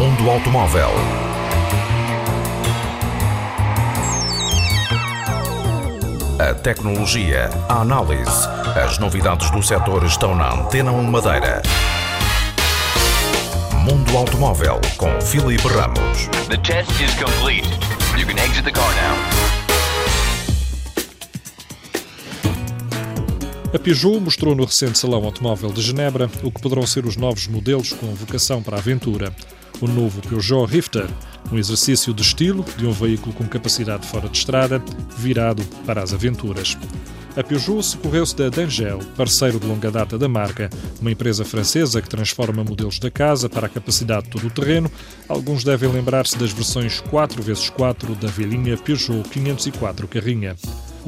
automóvel. A tecnologia, a análise, as novidades do setor estão na Antena 1 Madeira. Mundo Automóvel com Filipe Ramos. The test is complete. You can exit the car now. A Peugeot mostrou no recente Salão Automóvel de Genebra o que poderão ser os novos modelos com vocação para a aventura. O novo Peugeot Rifter, um exercício de estilo de um veículo com capacidade fora de estrada, virado para as aventuras. A Peugeot socorreu-se da Dangel, parceiro de longa data da marca, uma empresa francesa que transforma modelos da casa para a capacidade de todo o terreno. Alguns devem lembrar-se das versões 4x4 da velhinha Peugeot 504 Carrinha.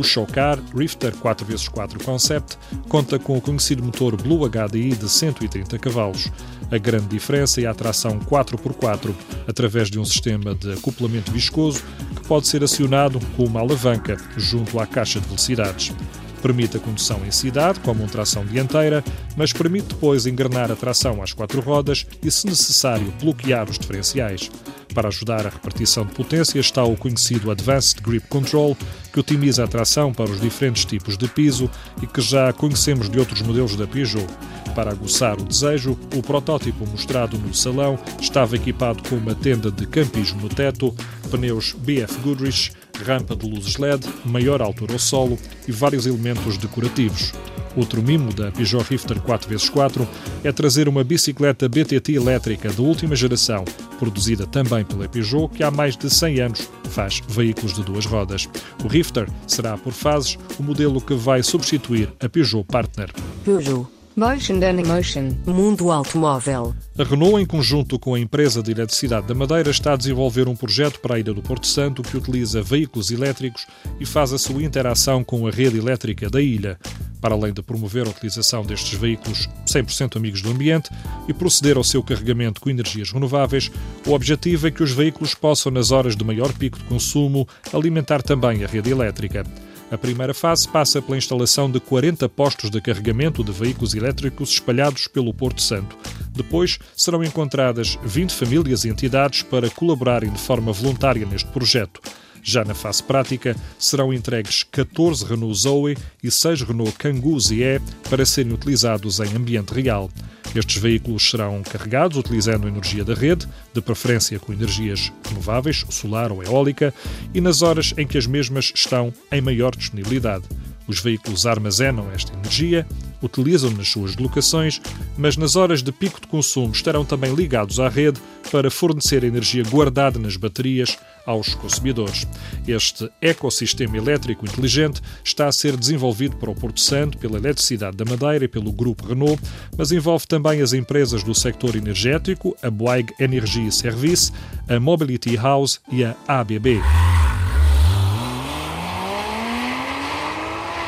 O Showcar Rifter 4x4 Concept conta com o conhecido motor Blue HDI de 130 cavalos. A grande diferença é a tração 4x4, através de um sistema de acoplamento viscoso que pode ser acionado com uma alavanca junto à caixa de velocidades. Permite a condução em cidade, como uma tração dianteira, mas permite depois engrenar a tração às quatro rodas e, se necessário, bloquear os diferenciais. Para ajudar a repartição de potência está o conhecido Advanced Grip Control, que otimiza a tração para os diferentes tipos de piso e que já conhecemos de outros modelos da Peugeot. Para aguçar o desejo, o protótipo mostrado no salão estava equipado com uma tenda de campismo no teto, pneus BF Goodrich, rampa de luzes LED, maior altura ao solo e vários elementos decorativos. Outro mimo da Peugeot Rifter 4x4 é trazer uma bicicleta BTT elétrica de última geração, produzida também pela Peugeot, que há mais de 100 anos faz veículos de duas rodas. O Rifter será, por fases, o modelo que vai substituir a Peugeot Partner. Peugeot. Motion and Emotion. Mundo Automóvel. A Renault, em conjunto com a empresa de eletricidade da Madeira, está a desenvolver um projeto para a ilha do Porto Santo que utiliza veículos elétricos e faz a sua interação com a rede elétrica da ilha para além de promover a utilização destes veículos 100% amigos do ambiente e proceder ao seu carregamento com energias renováveis, o objetivo é que os veículos possam, nas horas de maior pico de consumo, alimentar também a rede elétrica. A primeira fase passa pela instalação de 40 postos de carregamento de veículos elétricos espalhados pelo Porto Santo. Depois serão encontradas 20 famílias e entidades para colaborarem de forma voluntária neste projeto. Já na fase prática, serão entregues 14 Renault Zoe e 6 Renault Kangoo ZE para serem utilizados em ambiente real. Estes veículos serão carregados utilizando energia da rede, de preferência com energias renováveis, solar ou eólica, e nas horas em que as mesmas estão em maior disponibilidade. Os veículos armazenam esta energia, utilizam nas suas deslocações, mas nas horas de pico de consumo estarão também ligados à rede para fornecer energia guardada nas baterias aos consumidores. Este ecossistema elétrico inteligente está a ser desenvolvido para o Porto Santo pela Eletricidade da Madeira e pelo Grupo Renault, mas envolve também as empresas do sector energético, a Bouygues Energy Service, a Mobility House e a ABB.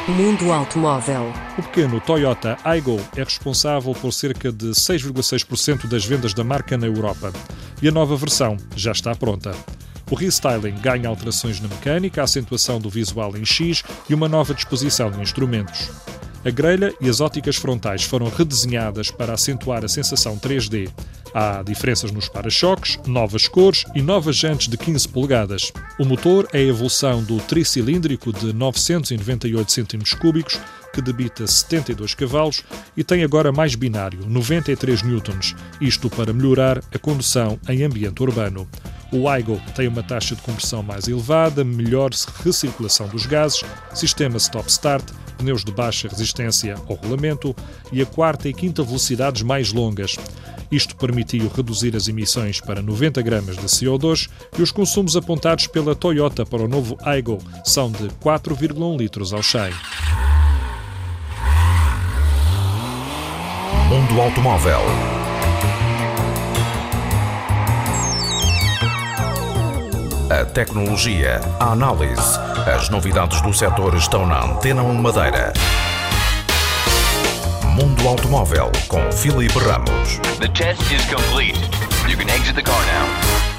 Mundo Automóvel. O pequeno Toyota Aygo é responsável por cerca de 6,6% das vendas da marca na Europa. E a nova versão já está pronta. O restyling ganha alterações na mecânica, a acentuação do visual em X e uma nova disposição de instrumentos. A grelha e as óticas frontais foram redesenhadas para acentuar a sensação 3D. Há diferenças nos para-choques, novas cores e novas jantes de 15 polegadas. O motor é a evolução do tricilíndrico de 998 cm3, que debita 72 cavalos e tem agora mais binário, 93 newtons, isto para melhorar a condução em ambiente urbano. O Aigo tem uma taxa de compressão mais elevada, melhor recirculação dos gases, sistema stop-start, pneus de baixa resistência ao rolamento e a quarta e quinta velocidades mais longas. Isto permitiu reduzir as emissões para 90 gramas de CO2 e os consumos apontados pela Toyota para o novo Aygo são de 4,1 litros ao 100. Mundo Automóvel. Tecnologia, a análise, as novidades do setor estão na Antena 1 Madeira. Mundo Automóvel com Filipe Ramos. The test is complete. You can exit the car now.